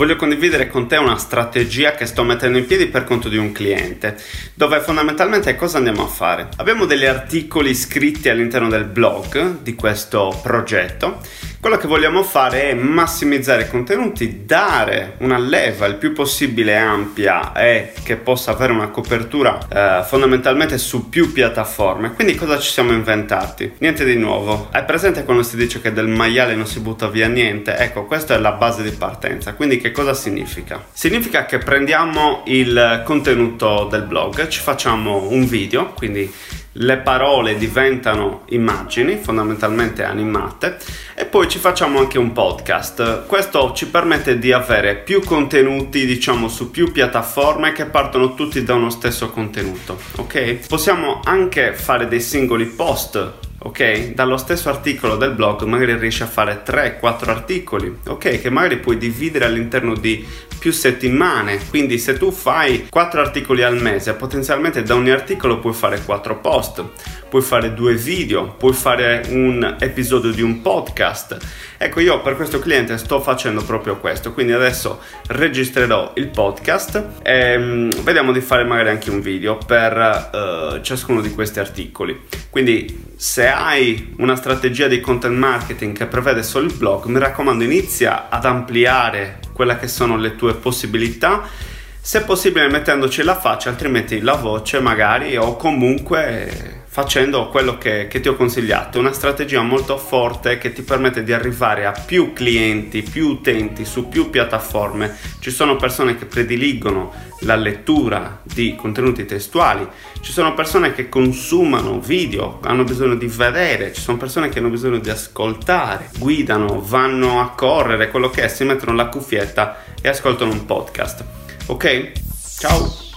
voglio condividere con te una strategia che sto mettendo in piedi per conto di un cliente, dove fondamentalmente cosa andiamo a fare? Abbiamo degli articoli scritti all'interno del blog di questo progetto quello che vogliamo fare è massimizzare i contenuti, dare una leva il più possibile ampia e che possa avere una copertura eh, fondamentalmente su più piattaforme. Quindi cosa ci siamo inventati? Niente di nuovo. Hai presente quando si dice che del maiale non si butta via niente? Ecco, questa è la base di partenza. Quindi che cosa significa? Significa che prendiamo il contenuto del blog, ci facciamo un video, quindi le parole diventano immagini fondamentalmente animate e poi ci facciamo anche un podcast. Questo ci permette di avere più contenuti, diciamo, su più piattaforme che partono tutti da uno stesso contenuto, ok? Possiamo anche fare dei singoli post ok? Dallo stesso articolo del blog magari riesci a fare 3-4 articoli, ok? Che magari puoi dividere all'interno di più settimane. Quindi se tu fai 4 articoli al mese, potenzialmente da ogni articolo puoi fare 4 post, puoi fare due video, puoi fare un episodio di un podcast. Ecco, io per questo cliente sto facendo proprio questo, quindi adesso registrerò il podcast e um, vediamo di fare magari anche un video per uh, ciascuno di questi articoli. Quindi se hai una strategia di content marketing che prevede solo il blog, mi raccomando inizia ad ampliare quelle che sono le tue possibilità. Se possibile mettendoci la faccia altrimenti la voce magari o comunque facendo quello che, che, ti ho consigliato, una strategia molto forte che ti permette di arrivare a più clienti, più utenti su più piattaforme. Ci sono persone che prediligono la lettura di contenuti testuali, ci sono persone che consumano video, hanno bisogno di vedere, ci sono persone che hanno bisogno di ascoltare, guidano, vanno a correre, quello che è, si mettono la cuffietta e ascoltano un podcast. Ok? Ciao!